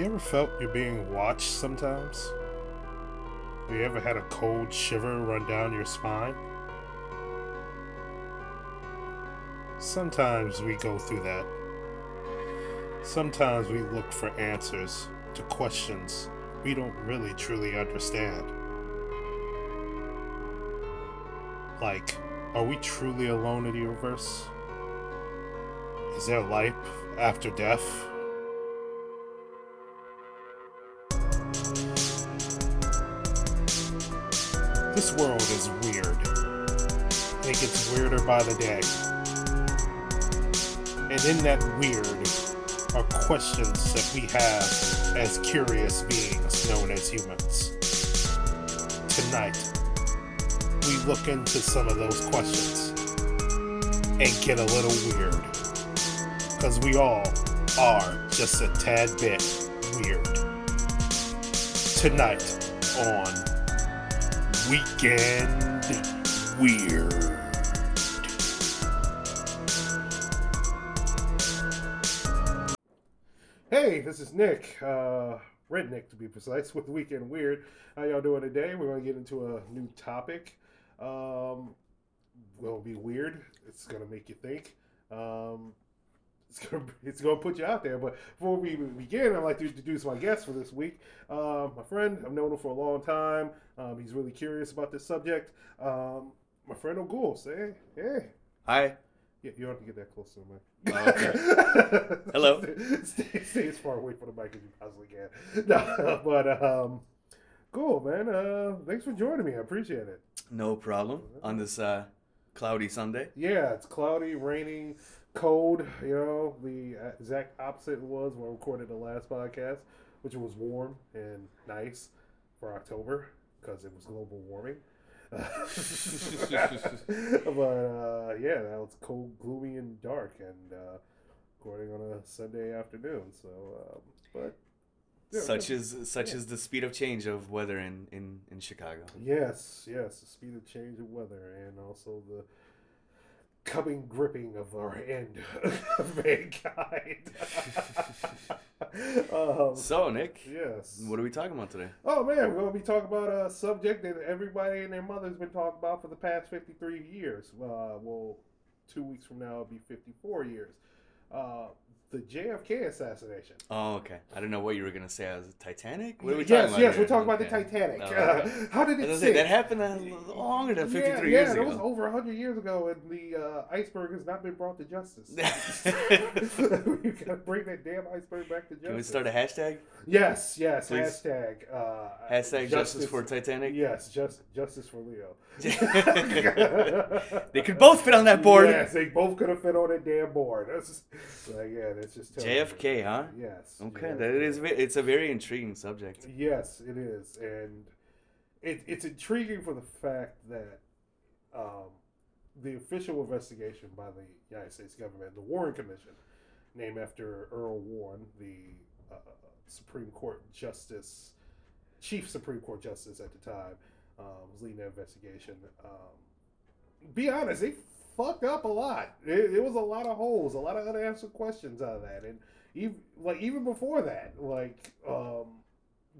You ever felt you're being watched sometimes? Have you ever had a cold shiver run down your spine? Sometimes we go through that. Sometimes we look for answers to questions we don't really truly understand. Like, are we truly alone in the universe? Is there life after death? This world is weird. It gets weirder by the day. And in that weird are questions that we have as curious beings known as humans. Tonight, we look into some of those questions and get a little weird. Because we all are just a tad bit weird. Tonight on Weekend Weird. Hey, this is Nick, uh, Red Nick to be precise, with Weekend Weird. How y'all doing today? We're going to get into a new topic. Um, will be weird. It's going to make you think. Um, it's gonna it's gonna put you out there. But before we begin, I'd like to introduce my guest for this week. Uh, my friend, I've known him for a long time. Um, he's really curious about this subject. Um, my friend Ogul, say hey. Hi. Yeah, you don't have to get that close to the mic. Oh, okay. Hello. stay, stay as far away from the mic as you possibly can. No, but um, cool, man. Uh, thanks for joining me. I appreciate it. No problem. On this uh, cloudy Sunday. Yeah, it's cloudy, raining, cold. You know, the exact opposite was when I recorded the last podcast, which was warm and nice for October because it was global warming. but uh, yeah, now it's cold, gloomy, and dark, and uh, recording on a Sunday afternoon. So, um, but yeah, such yeah. is such Yeah. is the speed of change of weather in in in Chicago. Yes, yes, the speed of change of weather, and also the coming gripping of our end of mankind. um, So Nick, yes. what are we talking about today? Oh man, we're gonna be talking about a subject that everybody and their mother's been talking about for the past fifty-three years. Uh, well, two weeks from now it'll be fifty-four years. Uh, the JFK assassination. Oh, okay. I don't know what you were gonna say. As Titanic? What are we yes, talking about yes, here? we're talking about Okay. the Titanic. Oh, Uh, okay. how did I it was say, that happened uh, longer than 53 yeah, years yeah, ago. it was over 100 years ago, and the uh, iceberg has not been brought to justice. we gotta bring that damn iceberg back to justice. Can we start a hashtag? Yes, yes. Please. Hashtag. Uh, Hashtag justice, for Titanic. Yes, just justice for Leo. They could both fit on that board. Yes, they both could have fit on that damn board. That's just, like, yeah, that's just. JFK, huh? Yes. Okay, JFK. that is. It's a very intriguing subject. Yes, it is, and it, it's intriguing for the fact that um, the official investigation by the United States government, the Warren Commission, named after Earl Warren, the uh, Supreme Court Justice, Chief Supreme Court Justice at the time, um, was leading that investigation. Um, be honest, they fucked up a lot. It, it was a lot of holes, a lot of unanswered questions out of that, and even like even before that, like um,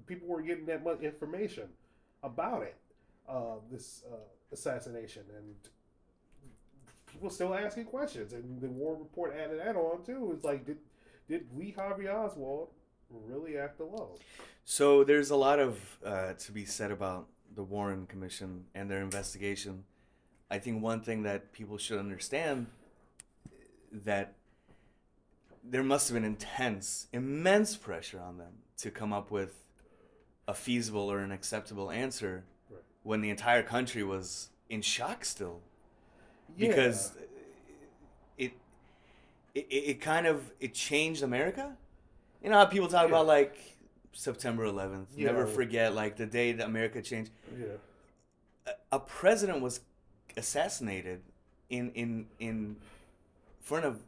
people were getting that much information about it, uh, this uh, assassination, and people still asking questions. And the War Report added that on too. It's like, did did Lee Harvey Oswald really act alone? So there's a lot of uh, to be said about the Warren Commission and their investigation. I think one thing that people should understand that there must have been intense, immense pressure on them to come up with a feasible or an acceptable answer Right. when the entire country was in shock still Yeah. because it, it it kind of it changed America. You know how people talk Yeah. about like September 11th. Never forget like the day that America changed. yeah, A, a president was assassinated in in in front of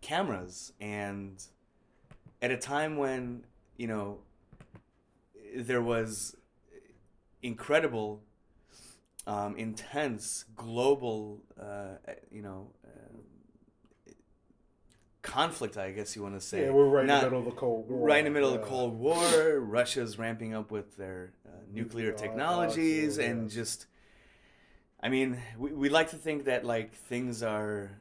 cameras and at a time when you know there was incredible um, intense global uh, you know uh, conflict, I guess you want to say. Yeah, we're right Not- in the middle of the Cold War. Right in the middle of the Cold War, Russia's ramping up with their uh, nuclear Nuclear technologies arsenal, and yeah. just. I mean, we, we like to think that like things are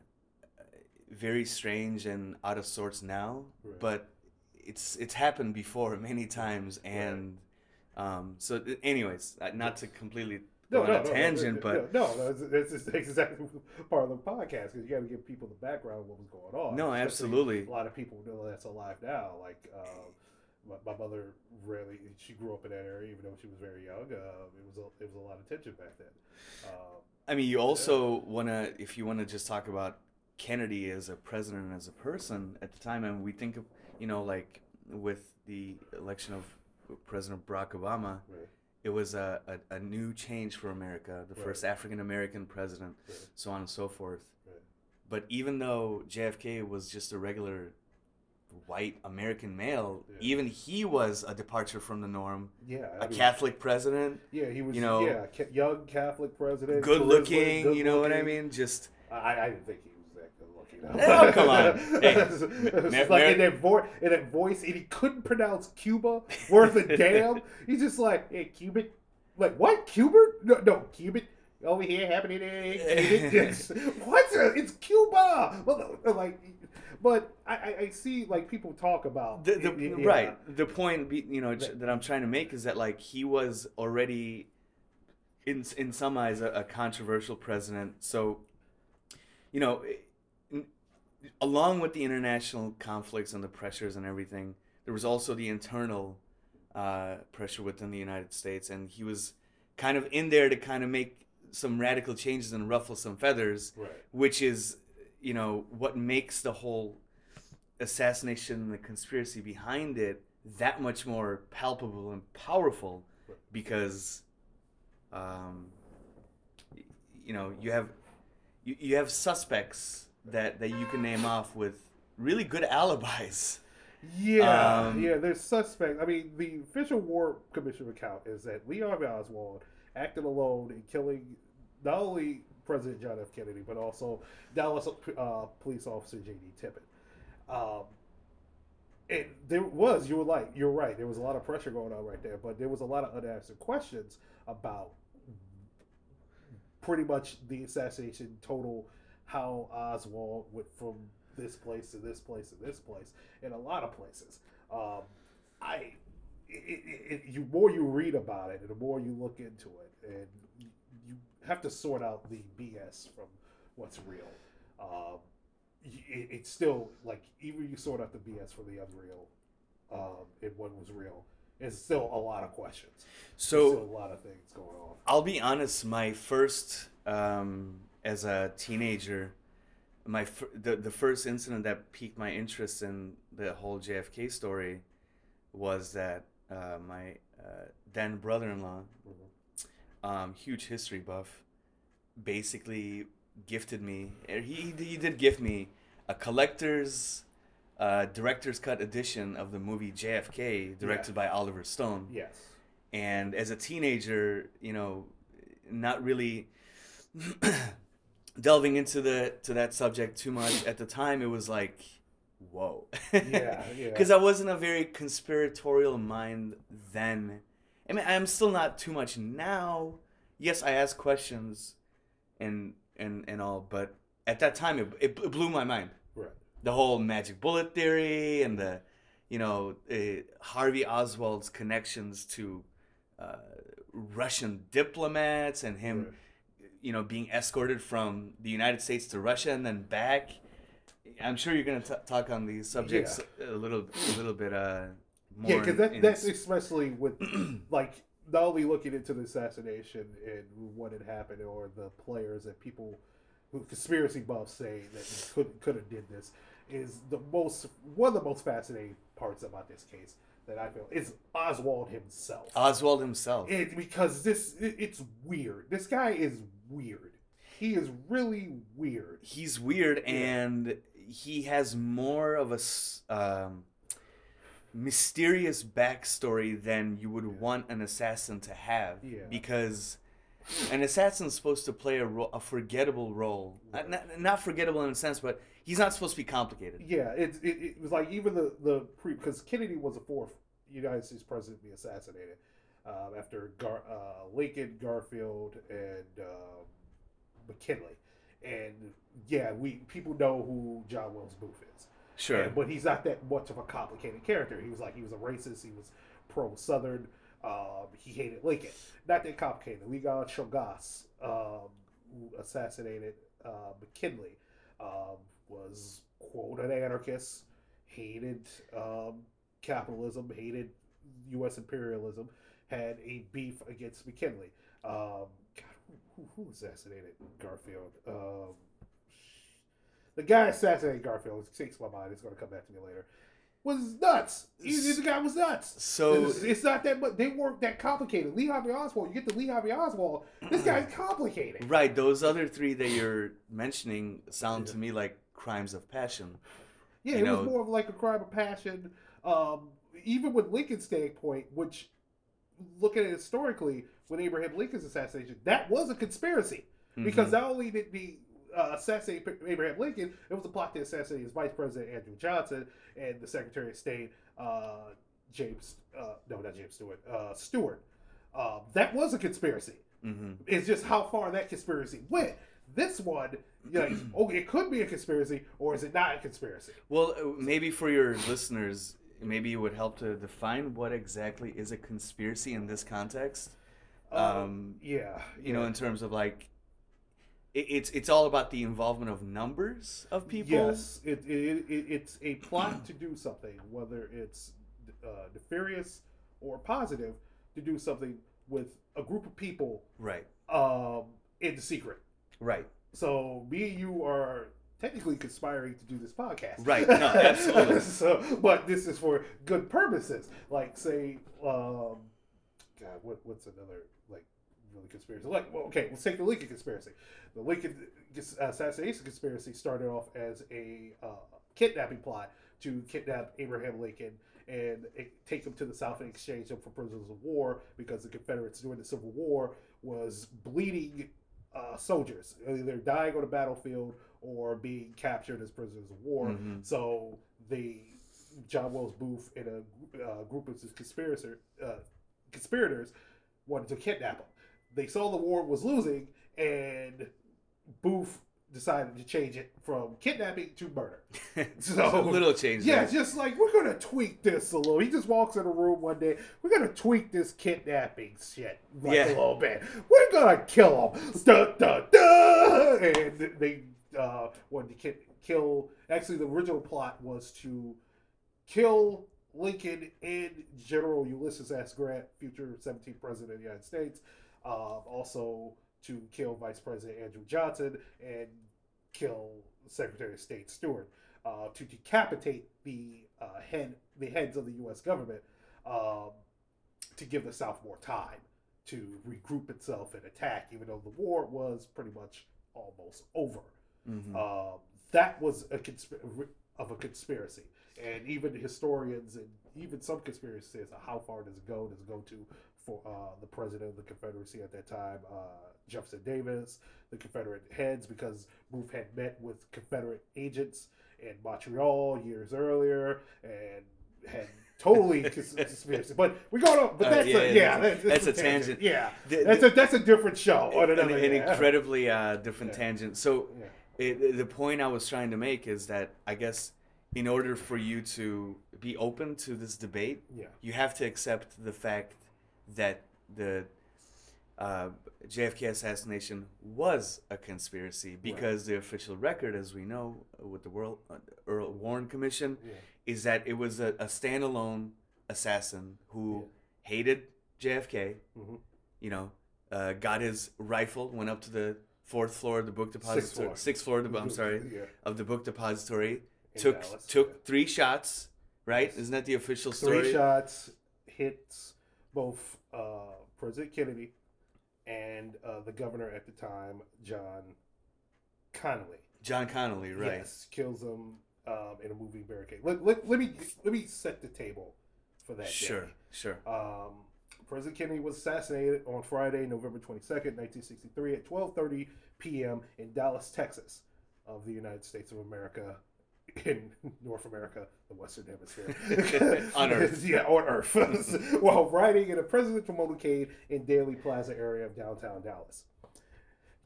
very strange and out of sorts now, Right. but it's it's happened before many times, and um, so anyways, uh, not to completely go on a tangent, but no, no, that's, exactly part of the podcast because you got to give people the background of what was going on. No, Especially absolutely. A lot of people know that's alive now. Like um, my, my mother, really, she grew up in that area, even though she was very young. Uh, it was a, it was a lot of tension back then. Um, I mean, you also want to, if you want to just talk about Kennedy as a president as a person at the time, and we think of, you know, like with the election of President Barack Obama, right, it was a, a, a new change for America, the Right. first African American president, right, so on and so forth. But even though JFK was just a regular white American male, Yeah. even he was a departure from the norm. Yeah, A I mean, Catholic president, Yeah, he was. you know, yeah, ca- young Catholic president, good looking, good you know what I mean? Just I, I didn't think he was that good looking. Oh, come on. Hey, It's like in that, vo- in that voice, and he couldn't pronounce Cuba worth a damn. He's just like, hey, Cuban. Like, what? Cuban? No, no, Cuban. Over here happening in It's, what? It's Cuba. Well, like, but I, I, see like people talk about the, the, it- it- yeah. right the point be, you know Right. that i'm trying to make is that like he was already in in some eyes a, a controversial president so you know in- along with the international conflicts and the pressures and everything there was also the internal uh, pressure within the united states and he was kind of in there to kind of make some radical changes and ruffle some feathers Right. which is you know what makes the whole assassination and the conspiracy behind it that much more palpable and powerful because um, you know you have you, you have suspects that that you can name off with really good alibis Yeah, Um, yeah. There's suspect. I mean, the official War Commission account is that Lee Harvey Oswald acted alone in killing not only President John F. Kennedy but also Dallas uh, police officer J.D. Tippit. Um, it there was you were like you're right. There was a lot of pressure going on right there, but there was a lot of unanswered questions about pretty much the assassination total how Oswald went from this place to this place to this place in a lot of places. Um, I, it, it, it, you more you read about it, and the more you look into it, and have to sort out the BS from what's real. Um, it, it's still like even you sort out the BS from the unreal, um, and what was real. It's still a lot of questions. So a lot of things going on. I'll be honest. My first, um, as a teenager, my the the first incident that piqued my interest in the whole JFK story was that uh, my uh, then brother-in-law, um, huge history buff, basically gifted me. er, He he did gift me a collector's. Uh, director's cut edition of the movie JFK, directed by Oliver Stone Yes. and as a teenager you know not really delving into the to that subject too much at the time it was like whoa Yeah, yeah. because i wasn't a very conspiratorial mind then i mean i'm still not too much now yes i ask questions and and and all but at that time it, it, it blew my mind Right. the whole magic bullet theory and the you know uh, harvey oswald's connections to uh, russian diplomats and him Right. you know being escorted from the united states to russia and then back i'm sure you're going to talk on these subjects a little a little bit uh Yeah, because that, that's s- especially with like not only looking into the assassination and what had happened, or the players that people who conspiracy buffs say that could could have did this is the most one of the most fascinating parts about this case that I feel is Oswald himself. oswald himself It, because this it, it's weird. This guy is weird. He is really weird. he's weird Yeah. and he has more of a um, mysterious backstory than you would want an assassin to have Yeah. because an assassin's supposed to play a, ro- a forgettable role. Not, not, not forgettable in a sense, but he's not supposed to be complicated. Yeah, it, it, it was like even the the pre because Kennedy was the fourth United States president to be assassinated um, after Gar, uh, Lincoln, Garfield, and um, McKinley, and yeah, we people know who John Wilkes Booth is. Sure. And- but he's not that much of a complicated character. He was like he was a racist. He was pro Southern. Um, he hated Lincoln. Not that complicated. Leon Czolgosz, um, who assassinated uh, McKinley, um, was quote an anarchist. Hated um, capitalism. Hated U.S. imperialism. Had a beef against McKinley. Um, God, who, who, who assassinated Garfield? The guy assassinated Garfield. It takes my mind. It's going to come back to me later. Was nuts. He, the guy was nuts. So it's, it's not that, but they weren't that complicated. Lee Harvey Oswald. You get the Lee Harvey Oswald. This guy's complicated. Right, those other three that you're mentioning sound to me like crimes of passion. Yeah, You it know- was more of like a crime of passion. Um, even with Lincoln's standpoint, which look at it historically, with Abraham Lincoln's assassination, that was a conspiracy because Mhm. not only did he uh, assassinate Abraham Lincoln, it was a plot to assassinate his vice president Andrew Johnson and the Secretary of State uh, James, uh, no, not James Stewart, uh, Stewart. Um, that was a conspiracy. Mhm. It's just how far that conspiracy went. This one, like, oh, it could be a conspiracy, or is it not a conspiracy? Well, uh, maybe for your listeners, maybe it would help to define what exactly is a conspiracy in this context. Um, yeah, You know, in terms of like, it, it's it's all about the involvement of numbers of people. Yes, it, it, it, it's a plot to do something, whether it's uh, nefarious or positive, to do something with a group of people Right. um, in the secret. Right. So me and you are technically conspiring to do this podcast. Right, no, absolutely. so, but this is for good purposes. Like, say, um, God, what, what's another like really conspiracy? Like, well, okay, let's take the Lincoln conspiracy. The Lincoln assassination conspiracy started off as a uh, kidnapping plot to kidnap Abraham Lincoln and take him to the South and exchange him for prisoners of war because the Confederates during the Civil War was bleeding uh, soldiers, either dying on the battlefield or being captured as prisoners of war. Mhm. So the John Wilkes Booth and a uh, group of conspirator, uh, conspirators wanted to kidnap him. They saw the war was losing, and Booth decided to change it from kidnapping to murder. So- a little change. Yeah, there. just like we're gonna tweak this a little. He just walks in a room one day. We're gonna tweak this kidnapping shit like Yeah. a little bit. We're gonna kill him. Da, da, da! And they uh, wanted to ki- kill. Actually, the original plot was to kill Lincoln and General Ulysses S. Grant, future 17th president of the United States. Um, also to kill Vice President Andrew Johnson and kill Secretary of State Stewart uh, to decapitate the uh, head the heads of the U.S. government um, to give the South more time to regroup itself and attack, even though the war was pretty much almost over. Mhm. Um, that was a of a conspiracy, and even historians and even some conspiracy says how far does it go? Does it go to for uh, the president of the Confederacy at that time, uh, Jefferson Davis, the Confederate heads, because Booth had met with Confederate agents in Montreal years earlier and had totally cons- conspiracy. But we're going on. But Uh, that's yeah, a, yeah, yeah, that's- that's, that's a tangent. Yeah, The- that's a that's a different show. An, another, an yeah. incredibly uh, different Yeah. tangent. So it, the point I was trying to make is that I guess in order for you to be open to this debate, Yeah. you have to accept the fact that the uh, JFK assassination was a conspiracy because the official record, as we know, with the World uh, Earl Warren Commission, Yeah. is that it was a, a standalone assassin who Yeah. hated JFK. Mhm. You know, uh, got his rifle, went up to the fourth floor of the book depository, floor. sixth floor. of the, I'm sorry, Yeah. of the book depository. In took Dallas, took three shots. Right? Yes. Isn't that the official story? Three shots hits both uh, President Kennedy and uh, the governor at the time, John Connally. John Connally, right? Yes, kills him um, in a moving barricade. Let, let, let me let me set the table for that. Sure, day. sure. Um, President Kennedy was assassinated on Friday, November 22nd, 1963 at 12:30 p.m. in Dallas, Texas, of the United States of America in North America, the Western Hemisphere. On Earth. yeah, on Earth. While riding in a presidential motorcade in Dealey Plaza area of downtown Dallas.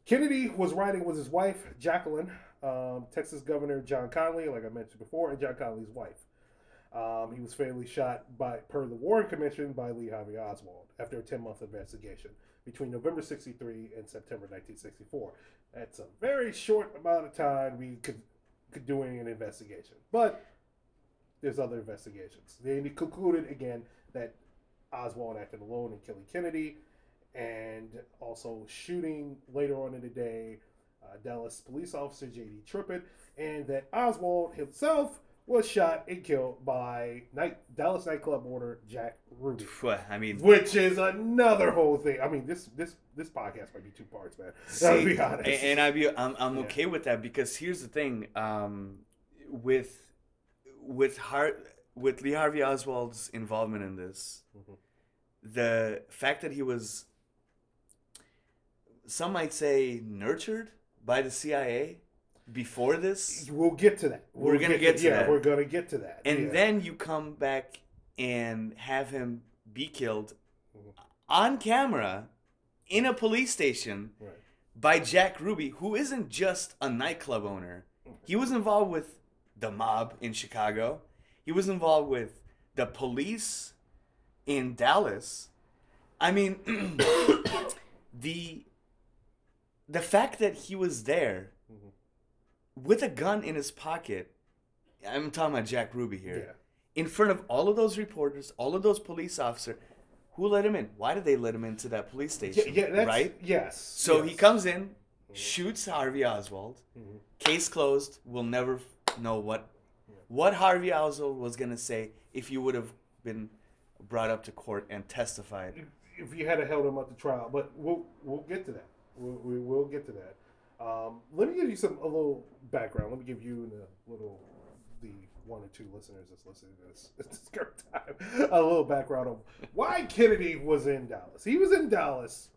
Kennedy was riding with his wife, Jacqueline, um, Texas Governor John Connally, like I mentioned before, and John Connally's wife. Um, he was fatally shot by, per the Warren Commission, by Lee Harvey Oswald after a 10 month investigation between November 63 and September 1964. That's a very short amount of time we could, could doing an investigation. But there's other investigations. They concluded again that Oswald acted alone in killing Kennedy and also shooting later on in the day uh, Dallas police officer J.D. Trippett, and that Oswald himself was shot and killed by night Dallas nightclub owner Jack Ruby. I mean, Which is another whole thing. I mean, this this this podcast might be two parts, man. I'll be honest. And, I be I'm I'm Yeah. okay with that because here's the thing, um, with with Har- with Lee Harvey Oswald's involvement in this, Mhm. the fact that he was some might say nurtured by the CIA before this, We'll get to that. We're We'll gonna get to yeah, that. we're gonna get to that. and yeah. then you come back and have him be killed Mhm. on camera in a police station Right. by Jack Ruby, who isn't just a nightclub owner. He was involved with the mob in Chicago. He was involved with the police in Dallas. I mean, the the fact that he was there Mhm. With a gun in his pocket. I'm talking about Jack Ruby here yeah. in front of all of those reporters, all of those police officers. Who let him in? Why did they let him into that police station? yeah, that's, right? Yes. So he comes in, shoots Harvey Oswald. Mhm. Case closed. We'll never know what what Harvey Oswald was gonna say if you would have been brought up to court and testified. if you had held him up to trial, but we'll we'll get to that. We'll, we will get to that. Um, let me give you some a little background. Let me give you the little the one or two listeners that's listening to this at this current time a little background on why Kennedy was in Dallas. He was in Dallas.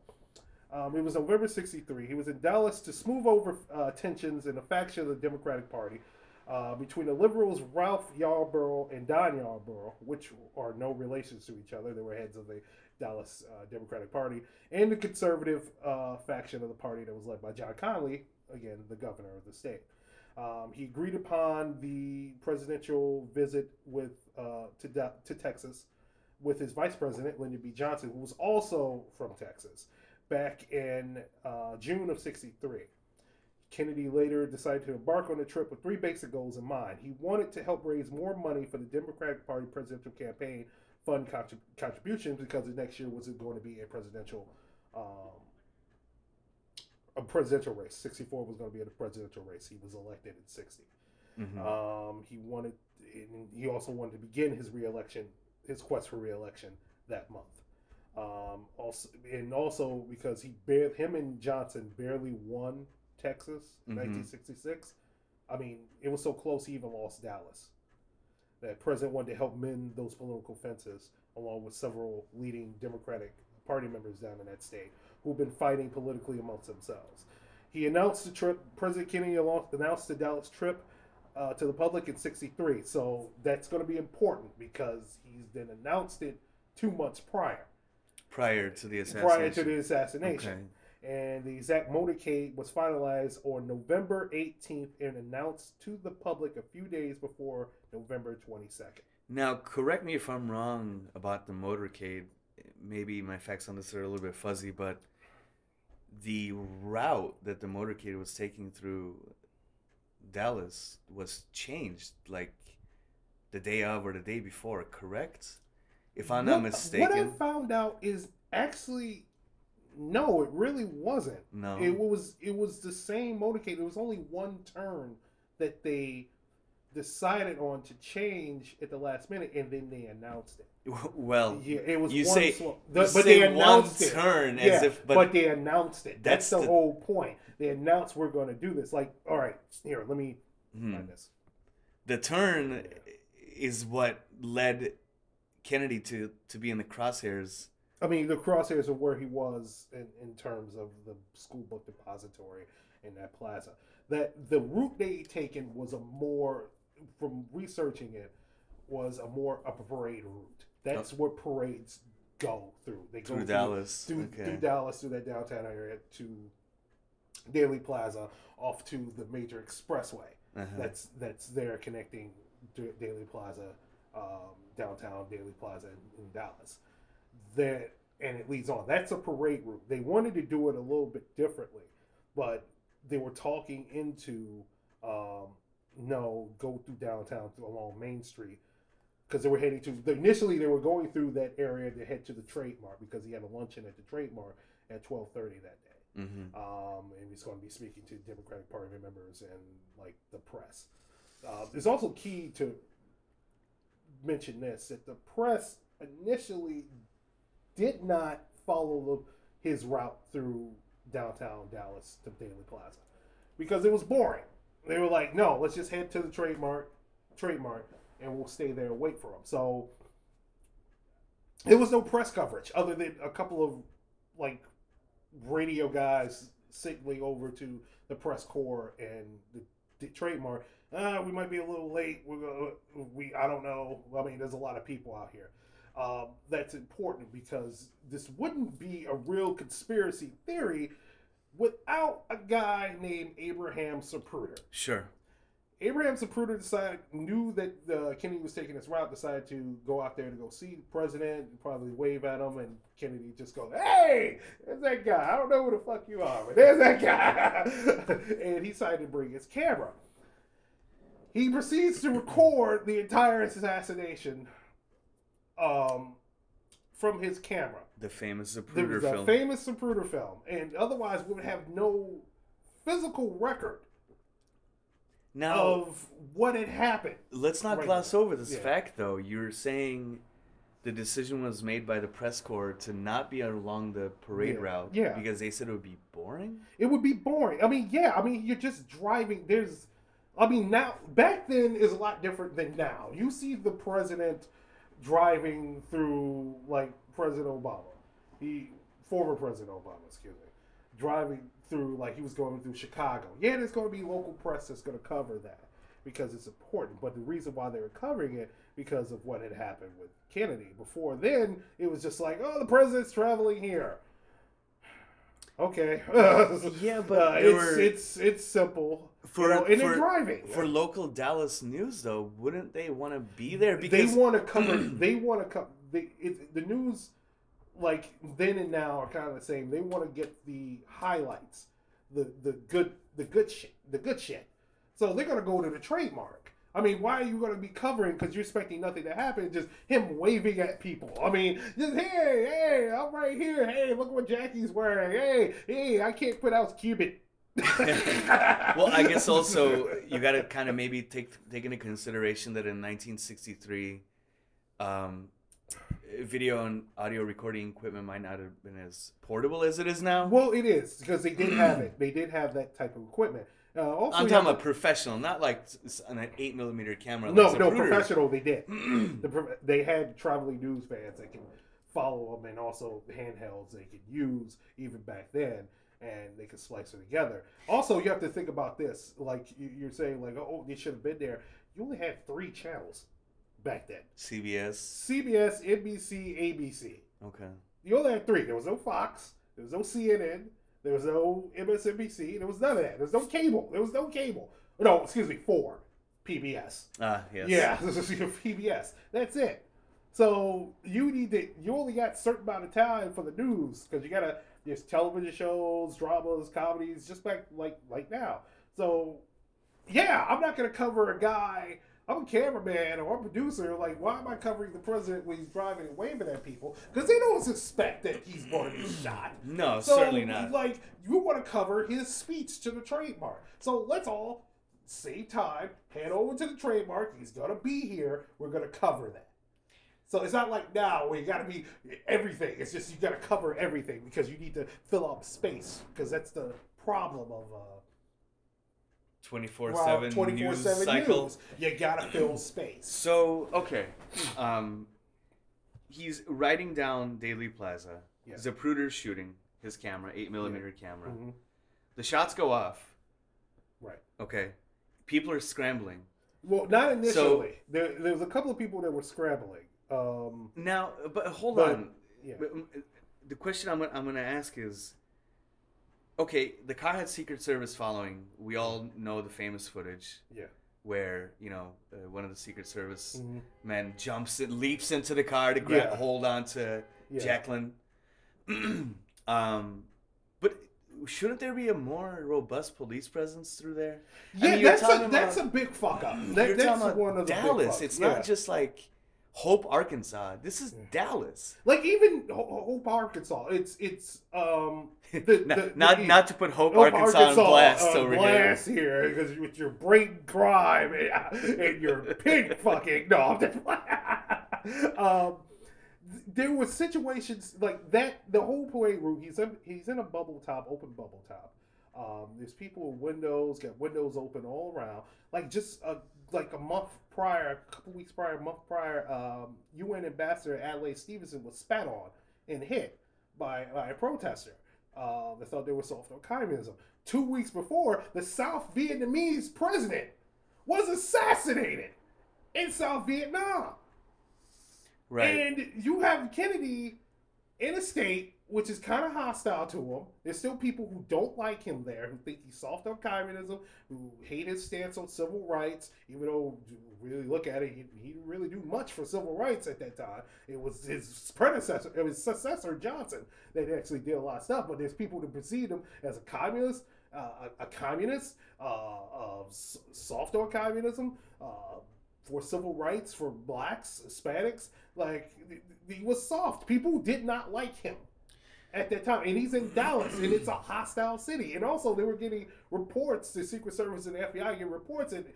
Um, it was November '63. He was in Dallas to smooth over uh, tensions in a faction of the Democratic Party uh, between the liberals Ralph Yarborough and Don Yarborough, which are no relations to each other. They were heads of the Dallas uh, Democratic Party, and the conservative uh, faction of the party that was led by John Connally, again, the governor of the state. Um, he agreed upon the presidential visit with uh, to, Da- to Texas with his vice president, Lyndon B. Johnson, who was also from Texas, back in uh, June of 63. Kennedy later decided to embark on a trip with three basic goals in mind. He wanted to help raise more money for the Democratic Party presidential campaign fund contrib- contributions because the next year was going to be a presidential um, a presidential race. 64 was going to be a presidential race. He was elected in 60. Mhm. Um, he wanted, he also wanted to begin his reelection, his quest for reelection that month. Um, also, and also because he bar- him and Johnson barely won Texas, Mhm. 1966. I mean, it was so close he even lost Dallas. That president wanted to help mend those political fences, along with several leading Democratic Party members down in that state who've been fighting politically amongst themselves. He announced the trip. President Kennedy announced the Dallas trip uh, to the public in '63. So that's going to be important because he's then announced it two months prior, prior to the assassination. prior to the assassination. Okay. And the exact motorcade was finalized on November 18th and announced to the public a few days before November 22nd. Now, correct me if I'm wrong about the motorcade. Maybe my facts on this are a little bit fuzzy, but the route that the motorcade was taking through Dallas was changed like the day of or the day before, correct? If I'm not mistaken. What I found out is actually no, it really wasn't. no. It was it was the same motorcade. It was only one turn that they decided on to change at the last minute, and then they announced it. well, Yeah, it was you one say- slow, you but say they one announced it. turn yeah, as if, but, but, they announced it. That's, That's the, the- whole point. They announced we're going to do this. Like, all right, here, let me Hmm. find this. the turn is what led Kennedy to to be in the crosshairs I mean, the crosshairs of where he was in, in terms of the school book depository in that plaza. That the route they taken was a more, from researching it, was a more a parade route. That's what parades go through. They go Through Dallas. through, okay. through Dallas, through that downtown area to Dealey Plaza, off to the major expressway Uh-huh. that's that's there connecting Da- Dealey Plaza, um, downtown Dealey Plaza in, in Dallas. That and it leads on. That's a parade route. They wanted to do it a little bit differently, but they were talking into um, no, go through downtown through along Main Street because they were heading to. Initially, they were going through that area to head to the Trade Mart because he had a luncheon at the Trade Mart at twelve thirty that day hmm um, and he's going to be speaking to Democratic Party members and like the press. Uh, it's also key to mention this that the press initially did not follow the, his route through downtown Dallas to Dealey Plaza because it was boring. They were like, "No, let's just head to the Trade Mart, trademark, and we'll stay there and wait for him." So there was no press coverage other than a couple of like radio guys signaling over to the press corps and the, the Trade Mart. Uh, we might be a little late. We're gonna, we I don't know. I mean, there's a lot of people out here. Um, that's important because this wouldn't be a real conspiracy theory without a guy named Abraham Zapruder. Sure. Abraham Zapruder decided knew that uh, Kennedy was taking this route, decided to go out there to go see the president, and probably wave at him, and Kennedy just goes, "Hey, there's that guy. I don't know who the fuck you are, but there's that guy." and he decided to bring his camera. He proceeds to record the entire assassination um, from his camera. The famous Zapruder was a film. famous Zapruder film, and otherwise we would have no physical record now, of what had happened. let's not right gloss now. over this Yeah. fact, though. You're saying the decision was made by the press corps to not be along the parade Yeah. route Yeah. because they said it would be boring. It would be boring. I mean, yeah, I mean, you're just driving. There's, I mean, now, back then is a lot different than now. You see the president driving through, like, President Obama, he, former President Obama, excuse me, driving through, like, he was going through Chicago. Yeah, there's going to be local press that's going to cover that because it's important. But the reason why they were covering it because of what had happened with Kennedy. Before then, it was just like, oh, the president's traveling here. Okay. Yeah, but uh, it's, were- it's it's simple. For- you know, and for- driving. For local Dallas news, though, wouldn't they want to be there? they want to cover. they want to cover. They, it, the news, like then and now, are kind of the same. They want to get the highlights, the the good the good shit, the good shit. So they're gonna go to the Trade Mart. I mean, why are you going to be covering? Because you're expecting nothing to happen. Just him waving at people. I mean, just hey, hey, I'm right here. Hey, look what Jackie's wearing. Hey, hey, I can't put pronounce Cuban. well, I guess also you got to kind of maybe take take into consideration that in 1963, um, video and audio recording equipment might not have been as portable as it is now. Well, it is because they did have it. They did have that type of equipment. Uh, also, I'm talking about professional, not like an eight millimeter camera. no, like no, Zapruder. professional. They did. the, they had traveling news fans that can follow them, and also handhelds they could use even back then, and they could splice it together. Also, you have to think about this. Like you- you're saying, like oh, they should have been there. You only had three channels back then: CBS. CBS, NBC, ABC. Okay. You only had three. There was no Fox. There was no CNN. There was no MSNBC. There was none of that. There was no cable. There was no cable. No, excuse me, four. PBS. Ah, yes. Yeah, this is your PBS. That's it. So you need to. You only got certain amount of time for the news because you gotta. There's television shows, dramas, comedies, just back like like now. So yeah, I'm not gonna cover a guy. I'm a cameraman or a producer. Like, why am I covering the president when he's driving and waving at people? Because they don't suspect that he's going to be shot. No, So, certainly not. Like, you want to cover his speech to the Trade Mart. So let's all save time, head over to the Trade Mart. He's going to be here. We're going to cover that. So it's not like now where you got to be everything. It's just you got to cover everything because you need to fill up space because that's the problem of uh, 24 well, 7 24/7 news cycle. news. You got to fill space. So, okay. Um, he's riding down Dealey Plaza. Yeah. Zapruder's shooting his camera, eight millimeter camera. Mhm. The shots go off. Right. Okay. People are scrambling. Well, not initially. there, there was a couple of people that were scrambling. Um, Now, but hold But- on. yeah. The question I'm, I'm going to ask is okay, the car had Secret Service following. We all know the famous footage Yeah. where, you know, uh, one of the Secret Service Mhm. men jumps and leaps into the car to grab Yeah. hold on to Yeah. Jacqueline. um, but shouldn't there be a more robust police presence through there? I Yeah, mean, that's a talking that's a big fuck up. That, You're that's about one of the Dallas. It's yeah. not just like Hope, Arkansas. This is Dallas. like even Hope, Arkansas. It's it's um the, not, the- not the- not to put Hope, Hope, Arkansas, on blast on over blast here because with your brain crime and, and your pig fucking no. I'm just, um, there were situations like that. The whole parade route. He's in, he's in a bubble top, open bubble top. Um, there's people with windows, got windows open all around. Like just a like a month prior, a couple weeks prior, a month prior, um, UN ambassador Adlai Stevenson was spat on and hit by, by a protester. Uh, they thought they were soft on communism. Two weeks before, the South Vietnamese president was assassinated in South Vietnam. Right. And you have Kennedy in a state which is kind of hostile to him. There's still people who don't like him there, who think he's soft on communism, who hate his stance on civil rights, even though really look at it, he, he didn't really do much for civil rights at that time. It was his predecessor, it was successor Johnson that actually did a lot of stuff, but there's people that perceive him as a communist, uh, a, a communist, uh, uh, soft on communism, uh, for civil rights for blacks, Hispanics. Like he was soft. People did not like him at that time, and he's in Dallas, and it's a hostile city. And also, they were getting reports. The Secret Service and the FBI get reports that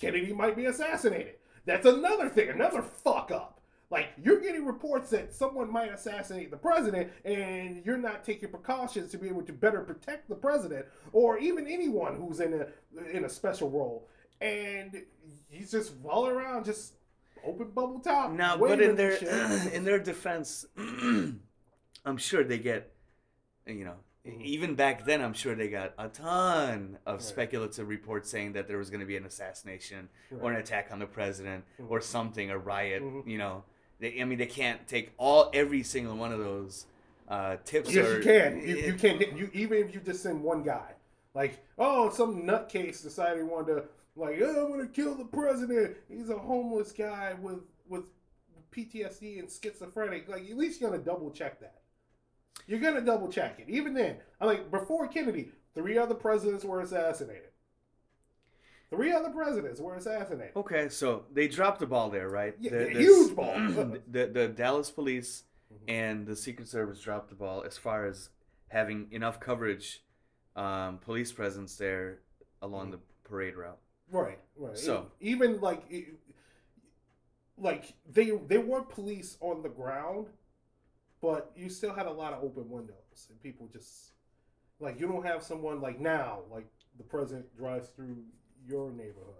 Kennedy might be assassinated. That's another thing, another fuck up. Like you're getting reports that someone might assassinate the president, and you're not taking precautions to be able to better protect the president or even anyone who's in a in a special role. And he's just all around, just open bubble top. Now, but in their in their defense, I'm sure they get, you know, Mhm. even back then, I'm sure they got a ton of Right. speculative reports saying that there was going to be an assassination or an attack on the president Mhm. or something, a riot. Mhm. You know, they, I mean, they can't take all every single one of those uh, tips. Yes, or, you can. You, you can. You even if you just send one guy, like oh, some nutcase decided he wanted to, like oh, I'm gonna kill the president. He's a homeless guy with with PTSD and schizophrenic. Like at least you're gonna double check that. You're gonna double check it. Even then, I like before Kennedy, three other presidents were assassinated. Three other presidents were assassinated. Okay, so they dropped the ball there, right? Yeah, The- the- huge ball. the, the Dallas police Mhm. and the Secret Service dropped the ball as far as having enough coverage, um, police presence there along the parade route. Right, right. So- even like, it- like they they weren't police on the ground, but you still had a lot of open windows and people just like you don't have someone like now like the president drives through your neighborhood.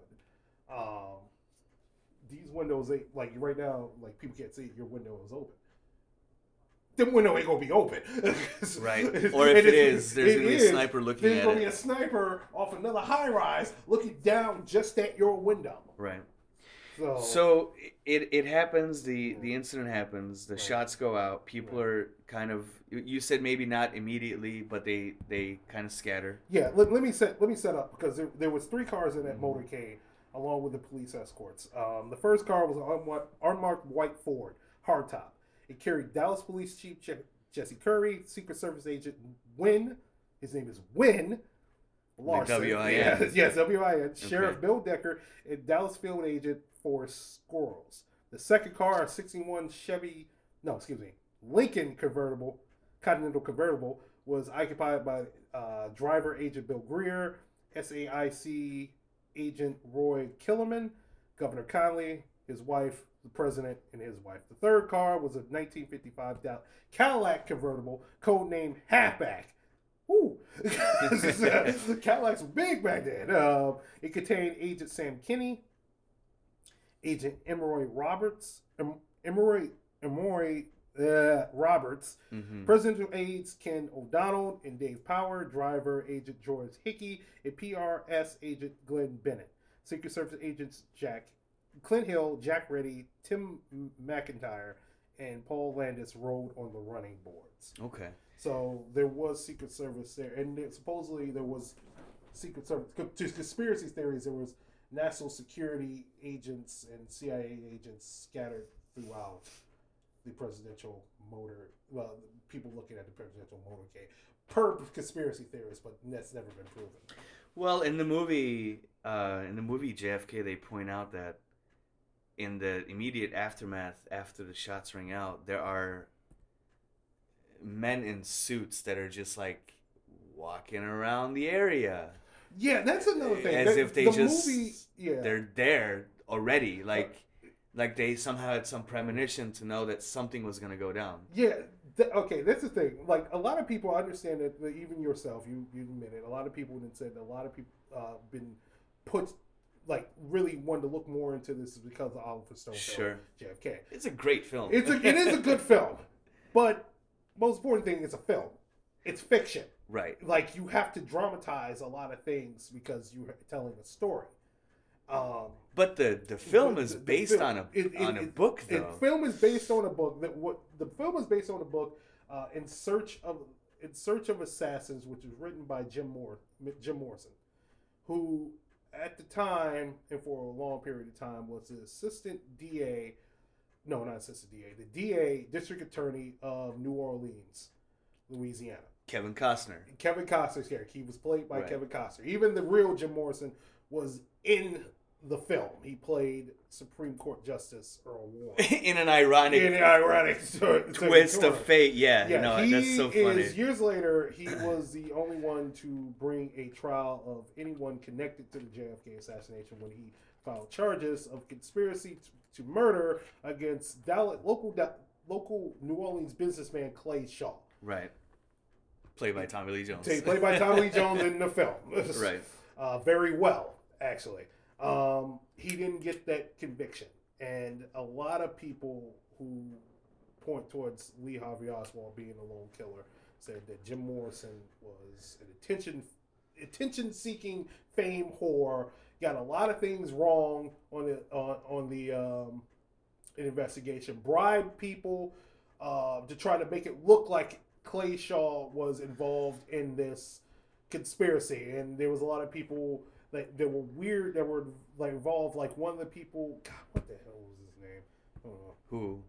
Um, these windows, they like right now, like people can't see your window is open. The window ain't gonna be open, Right. Or if it it's- there's it gonna be a sniper looking There's at gonna be it. a sniper off another high rise looking down just at your window. Right. So, So it it happens. The the incident happens. The Right. shots go out. People Right. are kind of. you- said maybe not immediately, but they they kind of scatter. yeah, let, let me set let me set up because there, there was three cars in that Mm-hmm. motorcade along with the police escorts. Um, the first car was an unmarked, unmarked white Ford hardtop. It carried Dallas Police Chief Je- Jesse Curry, Secret Service Agent Win. His name is Win. Lawson. W-I-N. Yes, yes, W-I-N. Okay. Sheriff Bill Decker and Dallas Field Agent Forrest Sorrels. The second car, a 61 Chevy, no, excuse me, Lincoln convertible, Continental convertible, was occupied by uh, driver agent Bill Greer, SAIC agent Roy Kellerman, Governor Connally, his wife, the president, and his wife. The third car was a 1955 Dow- Cadillac convertible, codenamed Halfback. Woo! Cadillacs were big back then. Um, it contained Agent Sam Kinney, Agent Emory Roberts, em- Emeroy Emory uh, Roberts, hmm presidential aides Ken O'Donnell and Dave Power, driver agent George Hickey, and PRS agent Glenn Bennett. Secret Service agents Jack Clint Hill, Jack Reddy, Tim McIntyre, and Paul Landis rode on the running boards. Okay. So there was Secret Service there, and there, supposedly there was Secret Service. To conspiracy theories. There was national security agents and CIA agents scattered throughout the presidential motor. Well, people looking at the presidential motorcade per conspiracy theorists, but that's never been proven. Well, in the movie, uh, in the movie JFK, they point out that in the immediate aftermath, after the shots ring out, there are men in suits that are just like walking around the area Yeah, that's another thing. as The- if they the just movie, yeah, they're there already, like like they somehow had some premonition to know that something was gonna go down. Yeah. Th- okay, that's the thing. Like a lot of people understand that. Even yourself, you you admit it. A lot of people have said that a lot of people uh, been put like really wanted to look more into this because of Oliver Stone film, Sure. JFK. It's a great film. It's a, it is a good film, but most important thing, it's a film. It's fiction. Right. Like you have to dramatize a lot of things because you're telling a story. Um, But the the film the- is the based film- on a it- it- on a it- book The though. film is based on a book that what the film is based on a book uh, in search of in search of assassins, which was written by Jim Moore Jim Morrison, who at the time and for a long period of time was the assistant DA, no, not assistant DA, the DA District Attorney of New Orleans, Louisiana. Kevin Costner. Kevin Costner's character. He was played by Right. Kevin Costner. Even the real Jim Morrison was in the film. He played Supreme Court Justice Earl Warren. in an ironic in an ironic twist of fate. Yeah, Yeah, you know he that's so funny. is. Years later, he was the only one to bring a trial of anyone connected to the JFK assassination when he filed charges of conspiracy to, to murder against Dallas, local local New Orleans businessman Clay Shaw. Right. Played by Tommy Lee Jones. Played by Tommy Lee Jones in the film. right. uh, very well, actually. Um, he didn't get that conviction, and a lot of people who point towards Lee Harvey Oswald being a lone killer said that Jim Morrison was an attention attention-seeking fame whore. Got a lot of things wrong on the on, on the um, investigation. Bribed people uh, to try to make it look like Clay Shaw was involved in this conspiracy, and there was a lot of people that, that were weird that were like involved. Like one of the people, God, what the hell was his name? I don't know. Who?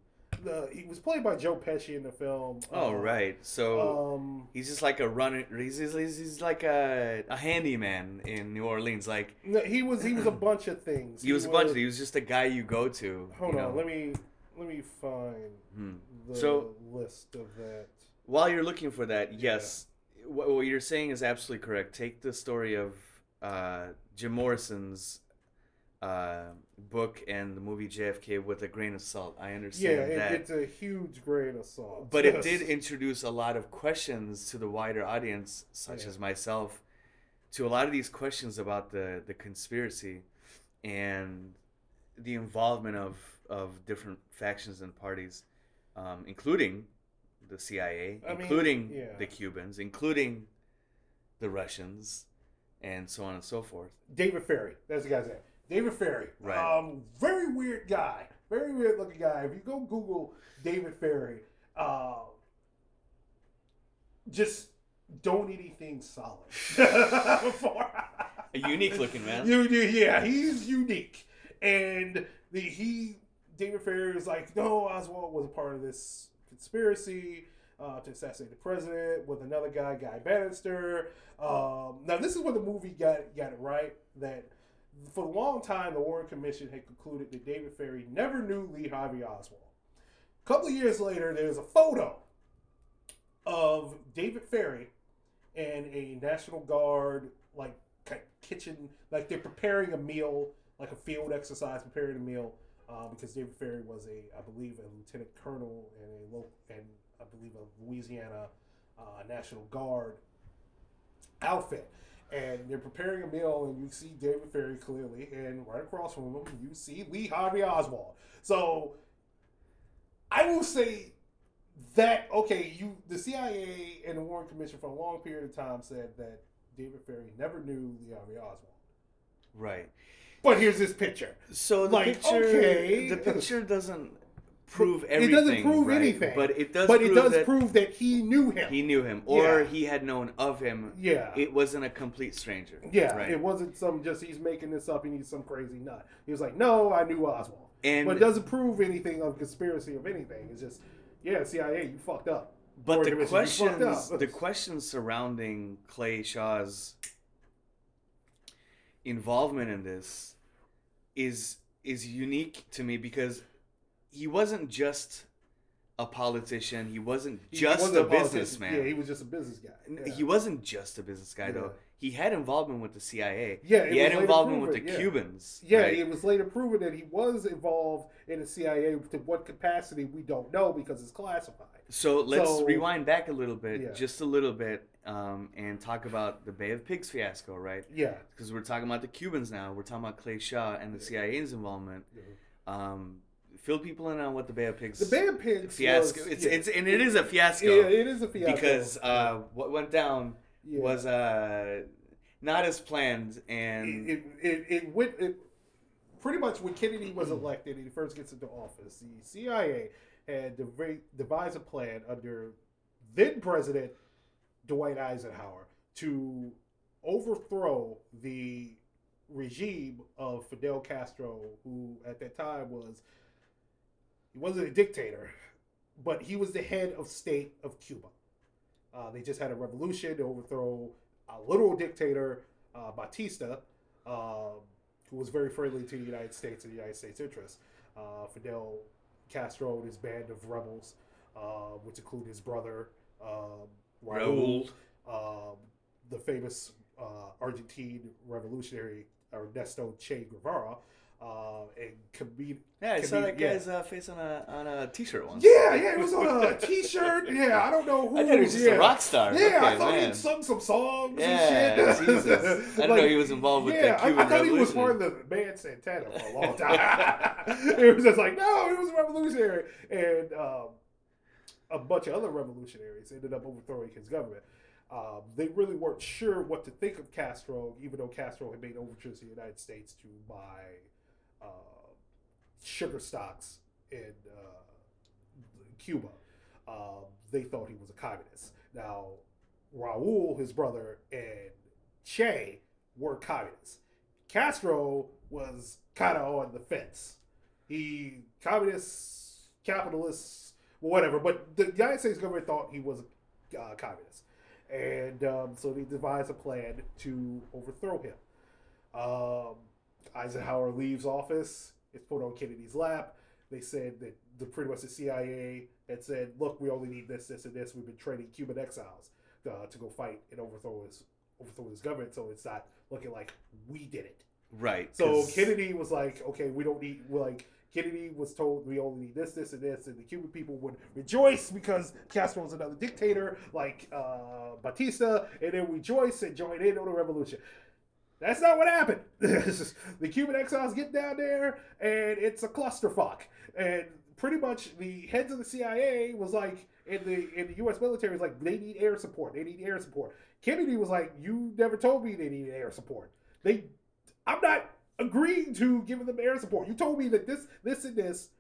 The, he was played by Joe Pesci in the film. Oh, uh, right. So Um, he's just like a runner. He's, he's, he's like a, a handyman in New Orleans. Like no, he was he was a bunch of things. he was a bunch of. He was just a guy you go to. Hold you on, know. let me let me find Hmm. the So- list of that. While you're looking for that, yes, what, what you're saying is absolutely correct. Take the story of uh, Jim Morrison's uh, book and the movie JFK with a grain of salt. I Yeah, understand it, that. it's a huge grain of salt. but it did introduce a lot of questions to the wider audience, such Yeah. as myself, to a lot of these questions about the, the conspiracy and the involvement of, of different factions and parties, um, including the CIA, I mean, including yeah. the Cubans, including the Russians, and so on and so forth. David Ferrie. That's the guy's name. David Ferrie. Right. Um, very weird guy. Very weird looking guy. If you go Google David Ferrie, uh, just don't eat anything solid. Before- A unique looking man. You, you, yeah, he's unique, and the he David Ferry was like, no, Oswald was a part of this conspiracy uh, to assassinate the president with another guy, Guy Banister. Um, now, this is where the movie got got it right that for a long time the Warren Commission had concluded that David Ferrie never knew Lee Harvey Oswald. A couple of years later, there's a photo of David Ferrie and a National Guard like kitchen, like they're preparing a meal, like a field exercise, preparing a meal, uh, because David Ferrie was a, I believe, a lieutenant colonel and a local, and I believe a Louisiana uh, National Guard outfit. And they're preparing a meal, and you see David Ferrie clearly, and right across from him, you see Lee Harvey Oswald. So I will say that okay, you the CIA and the Warren Commission for a long period of time said that David Ferrie never knew Lee Harvey Oswald. Right. But here's this picture. So the Like, picture, okay. the picture doesn't prove everything. It doesn't prove right? anything. but it does. but prove it does that prove that he knew him. he knew him, or Yeah. he had known of him. yeah. It wasn't a complete stranger. yeah. right. It wasn't some just he's making this up and he's some crazy nut. He was like, No, I knew Oswald. and but it doesn't prove anything of conspiracy of anything. It's just, yeah, CIA, you fucked up. But the questions, the questions surrounding Clay Shaw's involvement in this is is unique to me because he wasn't just a politician. He wasn't He just wasn't a, politician. businessman. Yeah, he was just a business guy. Yeah. He wasn't just a business guy Yeah. though. He had involvement with the CIA. Yeah, he had involvement with the yeah. Cubans. Yeah, right? it was later proven that he was involved in the CIA. To what capacity, we don't know because it's classified. So let's So- rewind back a little bit, just a little bit, um, and talk about the Bay of Pigs fiasco, right? Yeah. Because we're talking about the Cubans now. We're talking about Clay Shaw and the CIA's involvement. Um, fill people in on what the Bay of Pigs The Bay of Pigs fiasco. was- it's, yeah. it's and it is a fiasco Yeah, it is a fiasco. because uh, what went down Yeah. was uh, not as planned, and it, it, it, it went it, pretty much when Kennedy was elected and he first gets into office, the CIA had dev- devised a plan under then President Dwight Eisenhower to overthrow the regime of Fidel Castro, who at that time was he wasn't a dictator, but he was the head of state of Cuba. Uh, they just had a revolution to overthrow a literal dictator, uh, Batista, um, who was very friendly to the United States and the United States interests. Uh, Fidel Castro and his band of rebels, uh, which include his brother um, Raul, Raul. um, the famous uh, Argentine revolutionary Ernesto Che Guevara, uh, and comedian. yeah, I saw that yeah. guy's uh, face on a on a T-shirt once. Yeah, yeah, it was on a T-shirt. Yeah, I don't know who. I thought he was just yeah. a rock star. Yeah, okay, I thought man. he'd sung some songs Yeah, and shit. Jesus. I didn't know he was involved with the yeah, I- Cuban I, thought he was part of the band Santana for a long time. it was just like, no, he was a revolutionary. And um, a bunch of other revolutionaries ended up overthrowing his government. Um, they really weren't sure what to think of Castro, even though Castro had made overtures to the United States to buy uh, sugar stocks in uh, Cuba. Um, they thought he was a communist. Now, Raul, his brother, and Che were communists. Castro was kind of on the fence. He communist, whatever. But the United States government thought he was a uh, communist, and um, so they devised a plan to overthrow him. Um, Eisenhower leaves office. It's put on Kennedy's lap. They said that the pretty much the CIA had said, "Look, we only need this, this, and this. We've been training Cuban exiles uh, to go fight and overthrow his overthrow his government, so it's not looking like we did it." Right. So Kennedy was like, "Okay, we don't need." We're like Kennedy was told we only need this, this, and this, and the Cuban people would rejoice because Castro was another dictator like uh, Batista, and then rejoice and join in on the revolution. That's not what happened. The Cuban exiles get down there, and it's a clusterfuck. And pretty much the heads of the CIA was like, in the in the U.S. military was like, they need air support. They need air support. Kennedy was like, you never told me they needed air support. They, I'm not agreeing to giving them air support. You told me that this, this, and this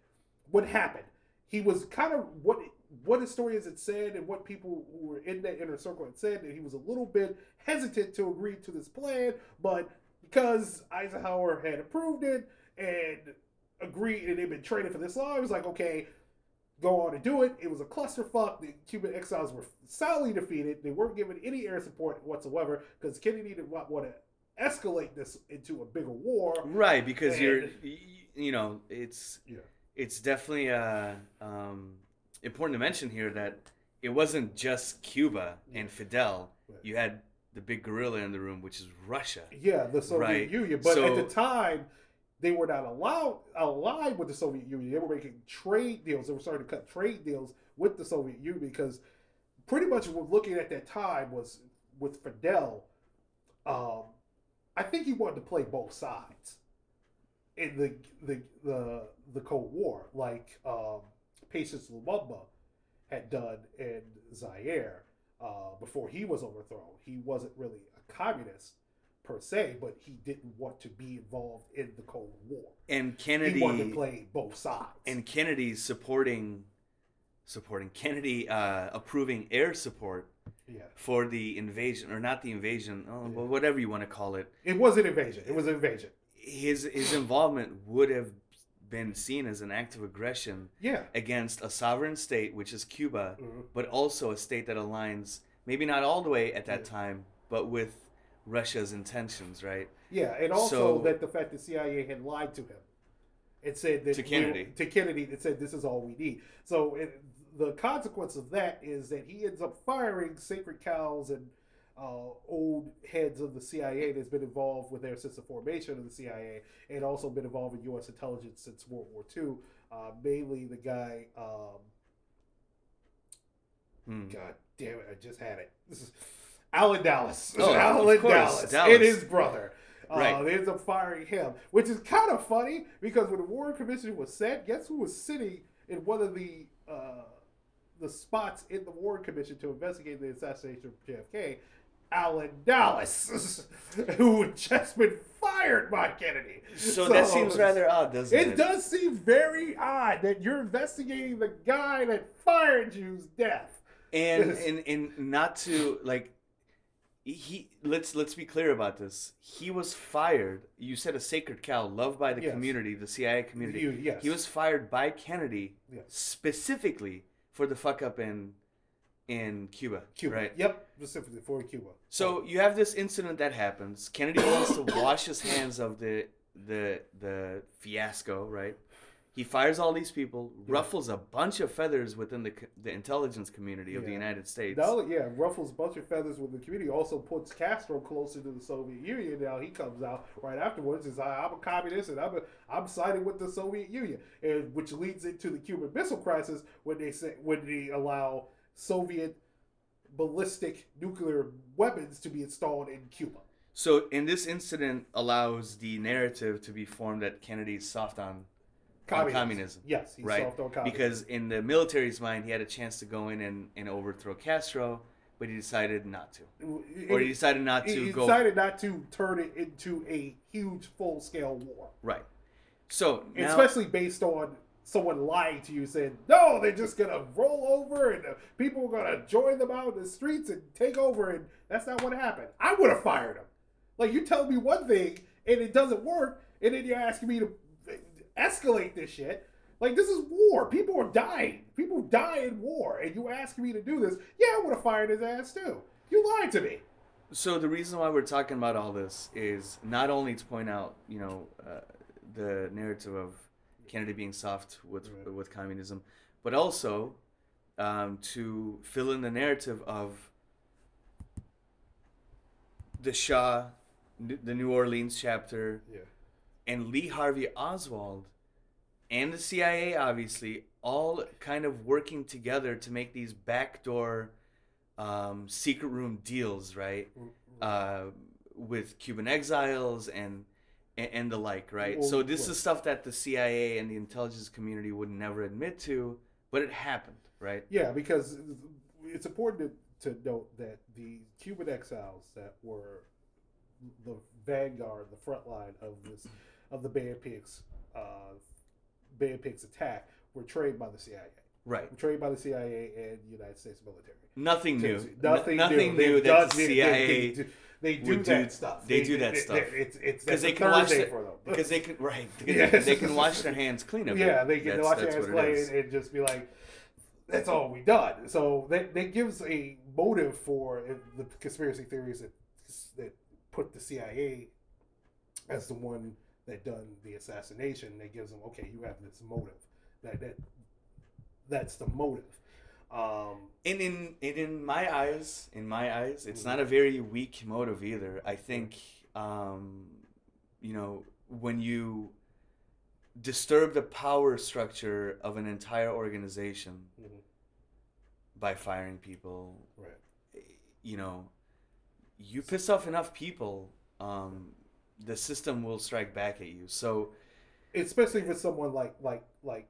would happen. He was kind of what what his historians had said and what people who were in that inner circle had said that he was a little bit hesitant to agree to this plan, but because Eisenhower had approved it and agreed and they'd been training for this long, it was like, okay, go on and do it. It was a clusterfuck. The Cuban exiles were soundly defeated. They weren't given any air support whatsoever because Kennedy didn't want, want to escalate this into a bigger war. Right, because you're, you know, it's Yeah. it's definitely uh, um, important to mention here that it wasn't just Cuba and Fidel. Right. You had the big gorilla in the room, which is Russia. Yeah, the Soviet Right. Union. But So- at the time, they were not allowed aligned with the Soviet Union. They were making trade deals. They were starting to cut trade deals with the Soviet Union because pretty much what we're looking at that time was with Fidel. Um, I think he wanted to play both sides in the the the, the Cold War. Like um, Patrice Lumumba had done in Zaire uh, before he was overthrown. He wasn't really a communist per se, but he didn't want to be involved in the Cold War. And Kennedy he wanted to play both sides. and Kennedy supporting supporting Kennedy uh, approving air support yeah, for the invasion or not the invasion, oh, Yeah. whatever you want to call it. it was an invasion. It was an invasion. His his involvement would have been seen as an act of aggression Yeah. against a sovereign state, which is Cuba, Mhm. but also a state that aligns maybe not all the way at that Yeah. time, but with Russia's intentions, right? Yeah, and also So- that the fact that CIA had lied to him and said that To we- Kennedy. to Kennedy, that said this is all we need. So it, the consequence of that is that he ends up firing sacred cows and uh, old heads of the CIA that's been involved with there since the formation of the CIA, and also been involved in U.S. intelligence since World War II. Uh, mainly the guy. Um, Hmm. God damn it! I just had it. This is Allen Dulles. Oh, Allen Dulles. Dulles. And his brother. Uh, Right. They ends up firing him, which is kind of funny because when the Warren Commission was set, guess who was sitting in one of the uh, the spots in the Warren Commission to investigate the assassination of JFK? Allen Dulles, who had just been fired by Kennedy. So, that seems rather odd, doesn't it? It does seem very odd that you're investigating the guy that fired you's death. and and and not to like he let's let's be clear about this he was fired you said a sacred cow loved by the Yes. community the cia community You- yes. he was fired by kennedy Yes. specifically for the fuck up in in cuba, Cuba. right Yep, specifically for Cuba. so you have this incident that happens kennedy wants to wash his hands of the the the fiasco right he fires all these people Yeah. ruffles a bunch of feathers within the the intelligence community of the united states yeah, ruffles a bunch of feathers with the community. Also puts Castro closer to the Soviet Union. Now he comes out right afterwards and says, "I'm a communist and I'm a, I'm siding with the Soviet Union," and which leads into the Cuban Missile Crisis when they say when they allow Soviet ballistic nuclear weapons to be installed in Cuba. So, in this incident, allows the narrative to be formed that Kennedy's soft on, on communism, Yes, right? communism. Because in the military's mind, he had a chance to go in and, and overthrow Castro, but he decided not to, or he decided not to he go decided not to turn it into a huge full scale war. right. So now, especially based on someone lying to you saying no they're just gonna roll over and uh, people are gonna join them out in the streets and take over and that's not what happened i would have fired them like you tell me one thing and it doesn't work and then you're asking me to escalate this shit. Like this is war. People are dying. People die in war. And you ask me to do this yeah i would have fired his ass too. You lied to me. So the reason why we're talking about all this is not only to point out, you know, uh, the narrative of Kennedy being soft with Right. with communism, but also um, to fill in the narrative of the Shaw, the New Orleans chapter, yeah and Lee Harvey Oswald, and the CIA, obviously, all kind of working together to make these backdoor um, secret room deals, right? uh, with Cuban exiles and and, and the like, right? Well, so this well- is stuff that the CIA and the intelligence community would never admit to, but it happened, right? Yeah, because it's important to, to note that the Cuban exiles that were the vanguard, the front line of this of the Bay of Pigs, uh, Bay of Pigs attack were trained by the CIA, Right. trained by the CIA and the United States military. Nothing new. Nothing, N- nothing new. new that done- the they- they- CIA They, do- they do that do- stuff. they do that stuff. It's it's because they can wash their, for them. because they can right Yes. they can wash their hands clean of it. Yeah, they can That's- watch that's hands what it play is. and, and just be like, "That's all we done." So that that gives a motive for uh, the conspiracy theories that that put the CIA as the one that done the assassination. That gives them okay, you have this motive. That that that's the motive. Um, And in and in my eyes, in my eyes, it's not a very weak motive either. I think, um, you know, when you disturb the power structure of an entire organization mhm, by firing people, right. you know, you piss off enough people, um, the system will strike back at you. So especially for someone like like like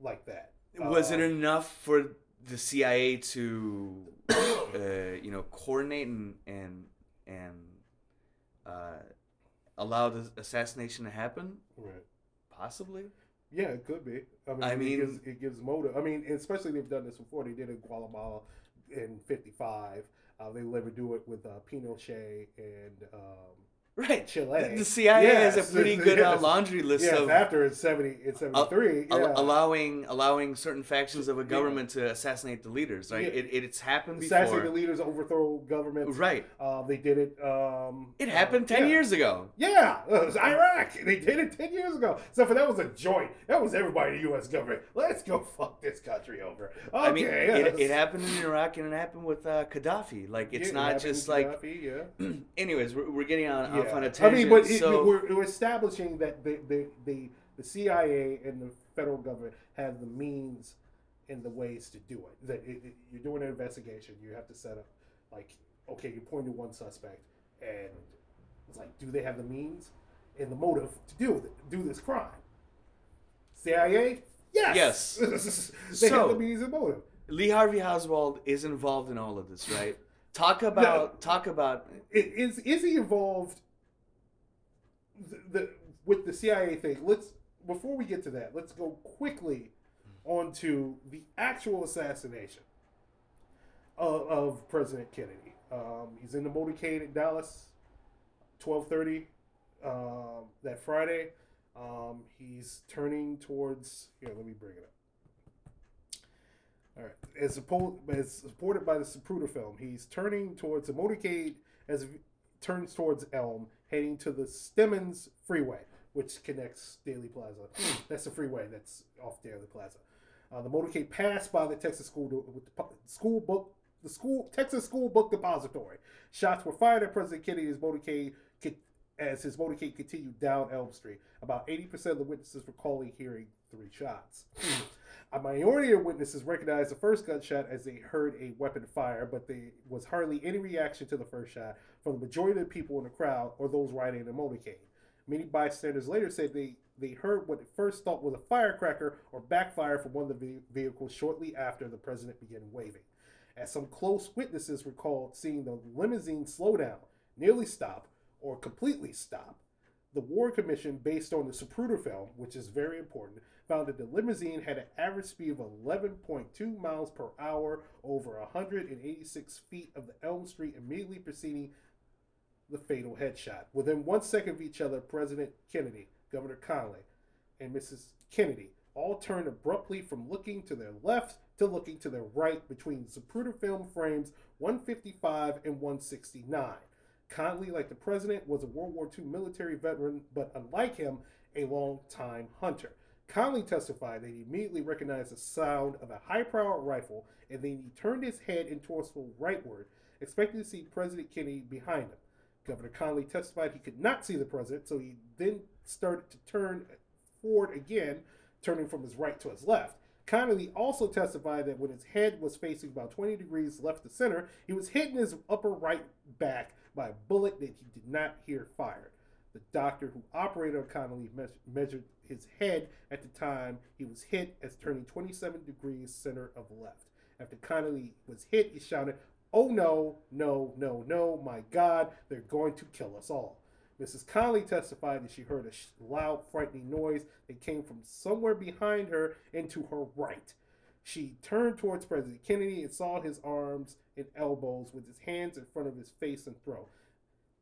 like that Was it Uh, enough for the CIA to, uh, you know, coordinate and and and uh, allow the assassination to happen? Right. Possibly. Yeah, it could be. I mean, I it, gives, it gives motive. I mean, especially they've done this before. They did it in Guatemala in '55. Uh, they will ever do it with uh, Pinochet and um, Right. Chile. The, the CIA has a pretty good uh, laundry list yes, of after in '70 it's '73. al- yeah. allowing allowing certain factions of a Yeah. government to assassinate the leaders. Right. Yeah. It, it, it's happened Assassinate the leaders, overthrow governments. Right. Uh, they did it. Um, It uh, happened ten yeah. years ago. Yeah, it was Iraq. They did it ten years ago. So for that was a joint. That was everybody in the U.S. government. Let's go fuck this country over. Okay, I mean, yes. it, it happened in Iraq and it happened with uh, Gaddafi. Like it's Yeah, it not happened just like. Gaddafi, yeah. Anyways, we're, we're getting on, off Yeah. on a I tangent. mean, but it, so we're, we're establishing that the, the, the, the CIA and the federal government have the means and the ways to do it. That it, it- you're doing an investigation, you have to set up, like, okay, you point to one suspect, and it's like, do they have the means and the motive to do th- do this crime? CIA, yes, Yes. they So- have the means and motive. Lee Harvey Oswald is involved in all of this, right? Talk about talk about Is is he involved? The, with the CIA thing. Let's before we get to that, let's go quickly onto the actual assassination of, of President Kennedy. Um, he's in the motorcade in Dallas, twelve thirty, um, that Friday. Um, he's turning towards. Here, let me bring it up. All right. As, as supported by the Zapruder film, he's turning towards the motorcade as turns towards Elm, heading to the Stemmons Freeway, which connects Dealey Plaza. that's the freeway that's off Dealey Plaza. Uh, the motorcade passed by the Texas School school book, the school Texas School Book Depository. Shots were fired at President Kennedy's motorcade as his motorcade continued down Elm Street. About 80% of the witnesses recalling hearing three shots. A minority of witnesses recognized the first gunshot as they heard a weapon fire, but there was hardly any reaction to the first shot from the majority of the people in the crowd or those riding in the motorcade. Many bystanders later said they, they heard what at first thought was a firecracker or backfire from one of the ve- vehicles shortly after the president began waving. As some close witnesses recalled seeing the limousine slow down, nearly stop, or completely stop. The War Commission, based on the Zapruder film, which is very important, found that the limousine had an average speed of 11.2 miles per hour over 186 feet of the Elm Street immediately preceding the fatal headshot. Within one second of each other, President Kennedy, Governor Connally, and Mrs. Kennedy all turned abruptly from looking to their left to looking to their right between Zapruder film frames 155 and 169. Connally, like the president, was a World War II military veteran, but unlike him, a long-time hunter. Connally testified that he immediately recognized the sound of a high-powered rifle, and then he turned his head and torso rightward, expecting to see President Kennedy behind him. Governor Connally testified he could not see the president, so he then started to turn forward again, turning from his right to his left. Connally also testified that when his head was facing about 20 degrees left to center, he was hit in his upper right back by a bullet that he did not hear fired. The doctor who operated on Connally me- measured his head at the time he was hit as turning 27 degrees center of left. After Connally was hit, he shouted, Oh no, no, no, no, my God, they're going to kill us all. Mrs. Connally testified that she heard a loud, frightening noise that came from somewhere behind her and to her right. She turned towards President Kennedy and saw his arms and elbows with his hands in front of his face and throat.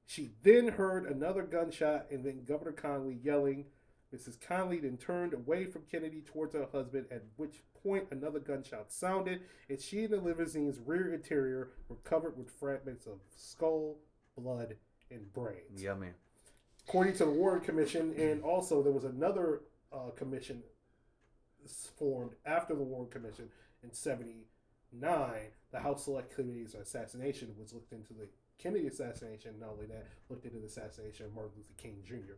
She then heard another gunshot and then Governor Connally yelling. Mrs. Connally then turned away from Kennedy towards her husband, at which point another gunshot sounded, and she and the limousine's rear interior were covered with fragments of skull, blood, and brains yummy. according to the Warren Commission, and also there was another uh, commission formed after the Warren Commission in '79. The House Select Committee's assassination was looked into the Kennedy assassination. Not only that, looked into the assassination of Martin Luther King Jr.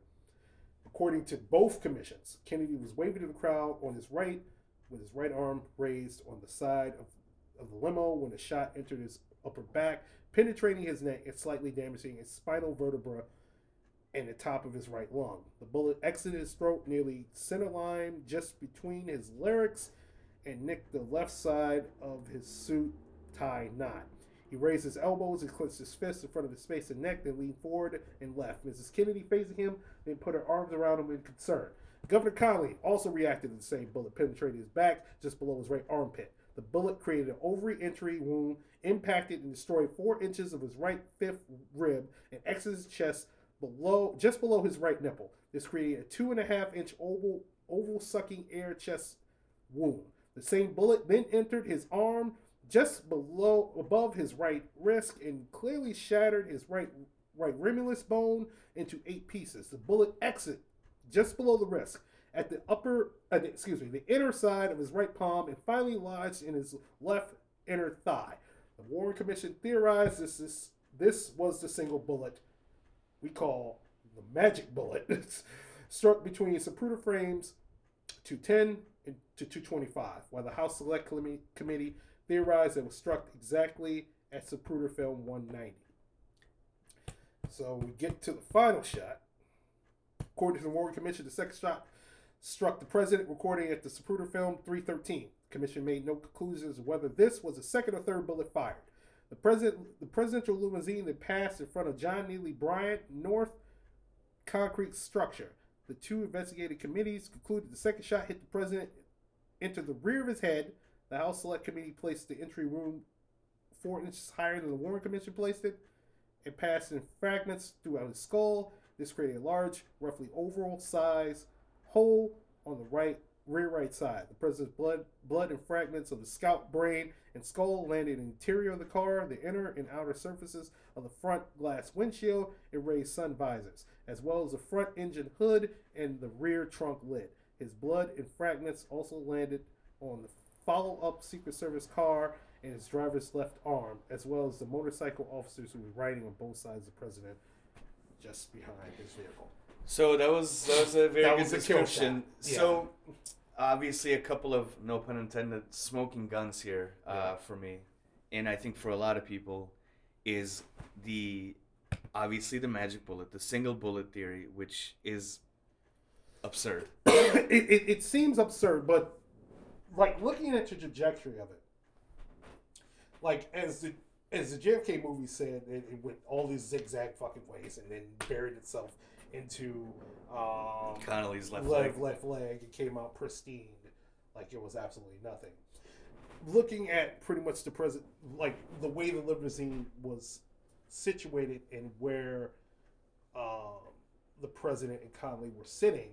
According to both commissions, Kennedy was waving to the crowd on his right, with his right arm raised on the side of, of the limo when a shot entered his upper back, penetrating his neck and slightly damaging his spinal vertebra and the top of his right lung. The bullet exited his throat nearly centerline, just between his larynx and nicked the left side of his suit tie knot. He raised his elbows and clenched his fists in front of his face and neck, then leaned forward and left. Mrs. Kennedy facing him, then put her arms around him in concern. Governor Connally also reacted to the same bullet penetrating his back just below his right armpit. The bullet created an ovoid entry wound, impacted and destroyed four inches of his right fifth rib, and exited his chest below, just below his right nipple. This created a two and a half inch oval, oval sucking air chest wound. The same bullet then entered his arm just below, above his right wrist, and clearly shattered his right right remulus bone into eight pieces. The bullet exit just below the wrist at the upper, uh, excuse me, the inner side of his right palm, and finally lodged in his left inner thigh. The Warren Commission theorized this is, this was the single bullet we call the magic bullet struck between Zapruder frames 210 and to 225, while the House Select Committee theorized it was struck exactly at Zapruder film 190. So we get to the final shot. According to the Warren Commission, the second shot struck the president recording at the Zapruder film 313. The commission made no conclusions whether this was the second or third bullet fired. The president, the presidential limousine that passed in front of John Neely Bryant North concrete structure. The two investigative committees concluded the second shot hit the president into the rear of his head. The House Select Committee placed the entry room four inches higher than the Warren Commission placed it. It passed in fragments throughout his skull. This created a large, roughly oval size hole on the right rear right side. The president's blood, blood and fragments of the scalp, brain, and skull landed in the interior of the car, the inner and outer surfaces of the front glass windshield and raised sun visors, as well as the front engine hood and the rear trunk lid. His blood and fragments also landed on the follow-up Secret Service car and its driver's left arm, as well as the motorcycle officers who were riding on both sides of the president just behind his vehicle. So that was that was a very good description. Yeah. So obviously a couple of no pun intended smoking guns here uh, yeah. for me, and I think for a lot of people, is the obviously the magic bullet, the single bullet theory, which is absurd. it, it, it seems absurd, but like looking at the trajectory of it, like as the as the JFK movie said, it, it went all these zigzag fucking ways and then buried itself into um, Connally's left leg. Left leg. It came out pristine, like it was absolutely nothing. Looking at pretty much the present, like the way the limousine was situated and where um, the president and Connally were sitting,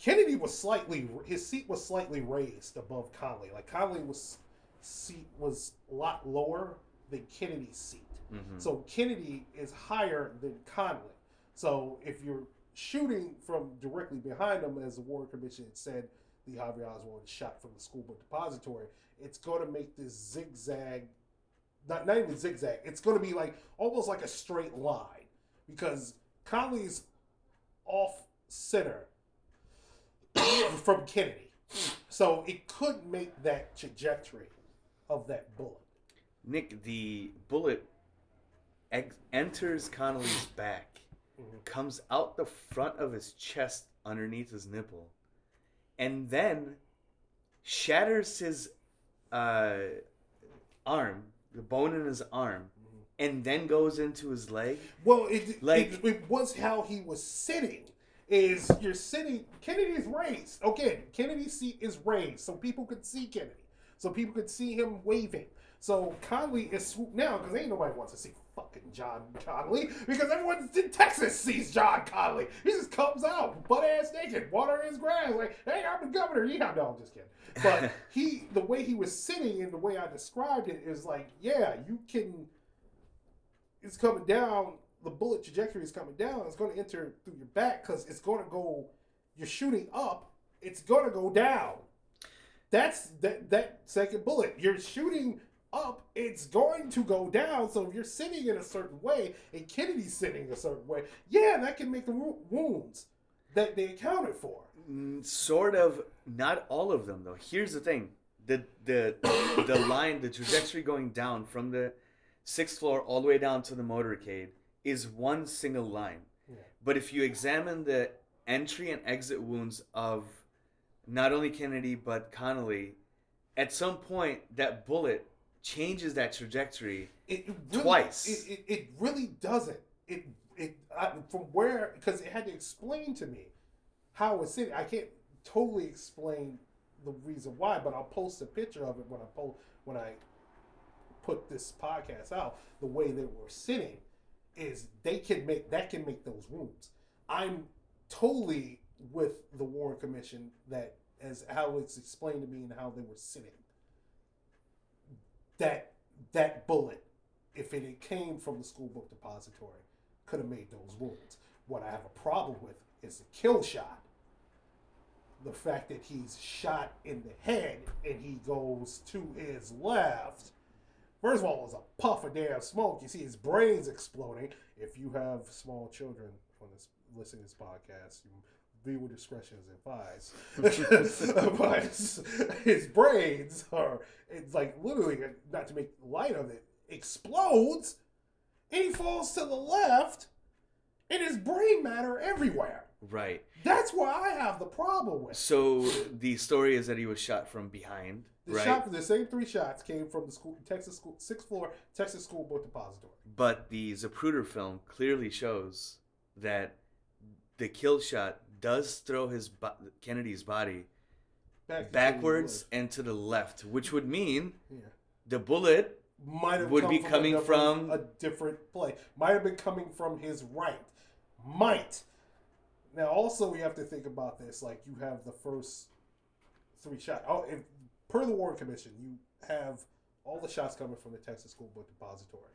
Kennedy was slightly his seat was slightly raised above Connally. Like Connally was seat was a lot lower than Kennedy's seat. Mm-hmm. So Kennedy is higher than Connally. So if you're shooting from directly behind them, as the Warren Commission had said, the Harvey Oswald shot from the school book depository, it's going to make this zigzag, not, not even zigzag, it's going to be like almost like a straight line because Connally's off center from Kennedy. So it could make that trajectory of that bullet. Nick, the bullet ex- enters Connally's back mm-hmm. comes out the front of his chest underneath his nipple, and then shatters his uh, arm, the bone in his arm, mm-hmm. and then goes into his leg. Well, it, like it, it was how he was sitting is you're sitting Kennedy is raised. Okay, Kennedy's seat is raised so people could see Kennedy. So people could see him waving. So Connally is swooped now because ain't nobody wants to see fucking John Connally because everyone in Texas sees John Connally. He just comes out butt ass naked, water his grass, like, hey, I'm the governor. Yeah, no, I'm just kidding. But he, the way he was sitting and the way I described it is like, yeah, you can. It's coming down. The bullet trajectory is coming down. It's going to enter through your back because it's going to go. You're shooting up. It's going to go down. That's that that second bullet. You're shooting up, it's going to go down. So if you're sitting in a certain way and Kennedy's sitting a certain way, yeah, that can make the wounds that they accounted for. Mm, sort of, not all of them though. Here's the thing: the the the line, the trajectory going down from the sixth floor all the way down to the motorcade is one single line. Yeah. But if you examine the entry and exit wounds of not only Kennedy but Connally at some point that bullet changes that trajectory It really, Twice. It, it, it really doesn't. It it I, from where because it had to explain to me how it's sitting. I can't totally explain the reason why, but I'll post a picture of it when I post when I put this podcast out. The way they were sitting is they can make that can make those wounds. I'm totally with the Warren Commission that as how it's explained to me and how they were sitting. That that bullet, if it had came from the school book depository, could have made those wounds. What I have a problem with is the kill shot. The fact that he's shot in the head and he goes to his left. First of all, it was a puff of damn smoke. You see his brains exploding. If you have small children on this listening to this podcast, you with discretion is advised. but his, his brains are it's like literally not to make light of it, explodes and he falls to the left and his brain matter everywhere. right. That's where I have the problem with. So the story is that he was shot from behind, The right? shot the same three shots came from the school Texas school sixth floor Texas school book depository. But the Zapruder film clearly shows that the kill shot does throw his bo- Kennedy's body Back to backwards and to the left, which would mean Yeah. the bullet Might have Would be from coming different- from- a different play. Might have been coming from his right. Might. Now also we have to think about this. Like you have the first three shots. Oh, if per the Warren Commission, you have all the shots coming from the Texas School Book Depository.